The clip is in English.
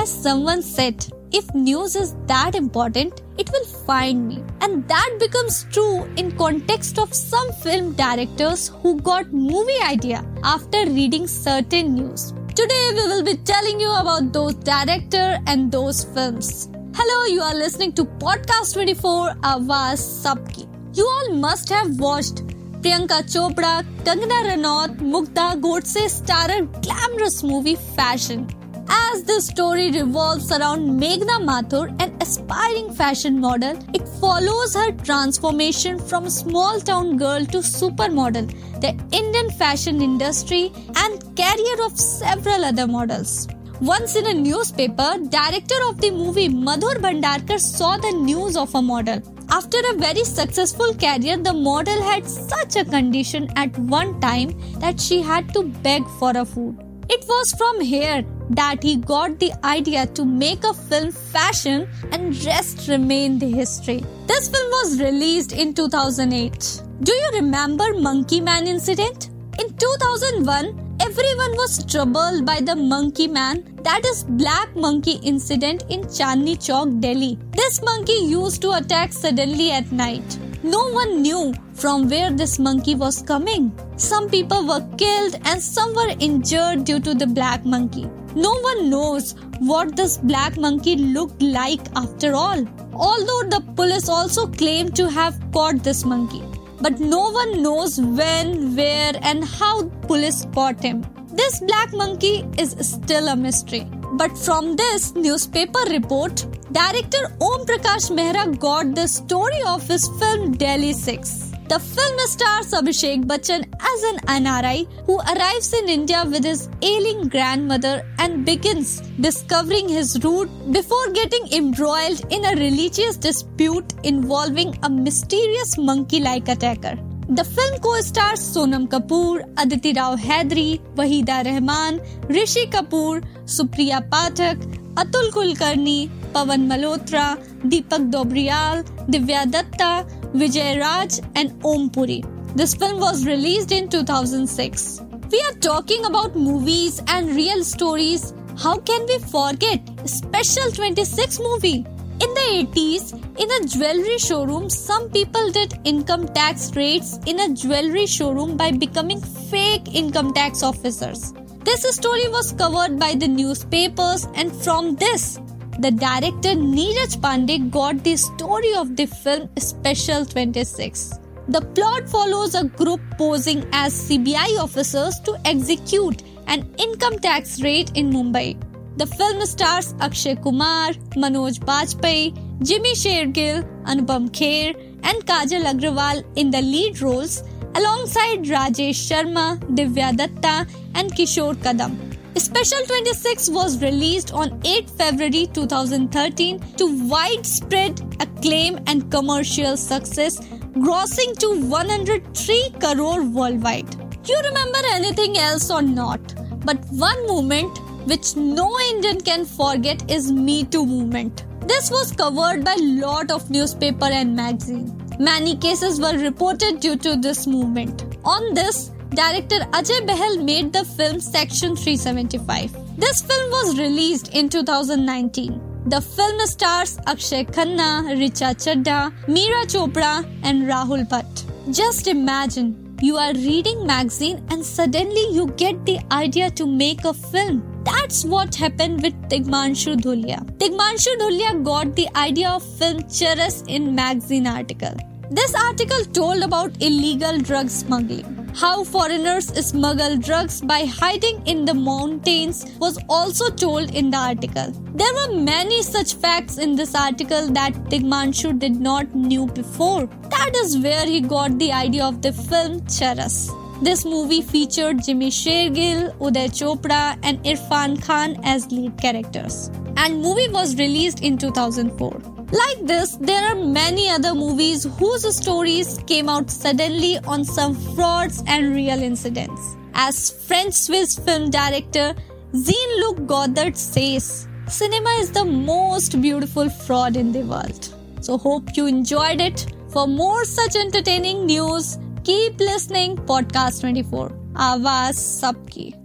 As someone said, if news is that important, it will find me. And that becomes true in context of some film directors who got movie idea after reading certain news. Today we will be telling you about those director and those films. Hello, you are listening to Podcast 24 Awaaz Sabki. You all must have watched Priyanka Chopra, Kangana Ranaut, Mugdha Godse starrer glamorous movie Fashion. As the story revolves around Meghna Mathur, an aspiring fashion model, it follows her transformation from small town girl to supermodel, the Indian fashion industry, and career of several other models. Once in a newspaper, director of the movie Madhur Bhandarkar saw the news of a model. After a very successful career, the model had such a condition at one time that she had to beg for a food. It was from here that he got the idea to make a film fashion and rest remained the history. This film was released in 2008. Do you remember Monkey Man incident? In 2001, everyone was troubled by the monkey man that is black monkey incident in Chandni Chowk, Delhi. This monkey used to attack suddenly at night. No one knew from where this monkey was coming. Some people were killed and some were injured due to the black monkey. No one knows what this black monkey looked like after all. Although the police also claimed to have caught this monkey. But no one knows when, where, and how police caught him. This black monkey is still a mystery. But from this newspaper report, director Om Prakash Mehra got the story of his film Delhi 6. The film stars Abhishek Bachchan as an NRI who arrives in India with his ailing grandmother and begins discovering his route before getting embroiled in a religious dispute involving a mysterious monkey like attacker. The film co-stars Sonam Kapoor, Aditi Rao Hydari, Waheeda Rehman, Rishi Kapoor, Supriya Pathak, Atul Kulkarni, Pawan Malhotra, Deepak Dobriyal, Divya Datta, Vijay Raj, and Om Puri. This film was released in 2006. We are talking about movies and real stories. How can we forget Special 26 movie? In the 80s, in a jewelry showroom, some people did income tax raids in a jewelry showroom by becoming fake income tax officers. This story was covered by the newspapers, and from this, the director Neeraj Pandey got the story of the film Special 26. The plot follows a group posing as CBI officers to execute an income tax raid in Mumbai. The film stars Akshay Kumar, Manoj Bajpayee, Jimmy Shergill, Anupam Kher, and Kajal Aggarwal in the lead roles, alongside Rajesh Sharma, Divya Datta, and Kishore Kadam. Special 26 was released on 8 February 2013 to widespread acclaim and commercial success, grossing to 103 crore worldwide. You remember anything else or not? But one moment which no Indian can forget is Me Too movement. This was covered by lot of newspaper and magazine. Many cases were reported due to this movement. On this, director Ajay Bahl made the film Section 375. This film was released in 2019. The film stars Akshay Khanna, Richa Chadha, Meera Chopra, and Rahul Bhatt. Just imagine you are reading magazine and suddenly you get the idea to make a film. That's what happened with Tigmanshu Dhulia. Tigmanshu Dhulia got the idea of film Charas in magazine article. This article told about illegal drug smuggling. How foreigners smuggle drugs by hiding in the mountains was also told in the article. There were many such facts in this article that Tigmanshu did not knew before. That is where he got the idea of the film Charas. This movie featured Jimmy Shergill, Uday Chopra, and Irfan Khan as lead characters. And movie was released in 2004. Like this, there are many other movies whose stories came out suddenly on some frauds and real incidents. As French Swiss film director Jean Luc Godard says, cinema is the most beautiful fraud in the world. So, hope you enjoyed it. For more such entertaining news, keep listening Podcast 24. Awaaz Sabki.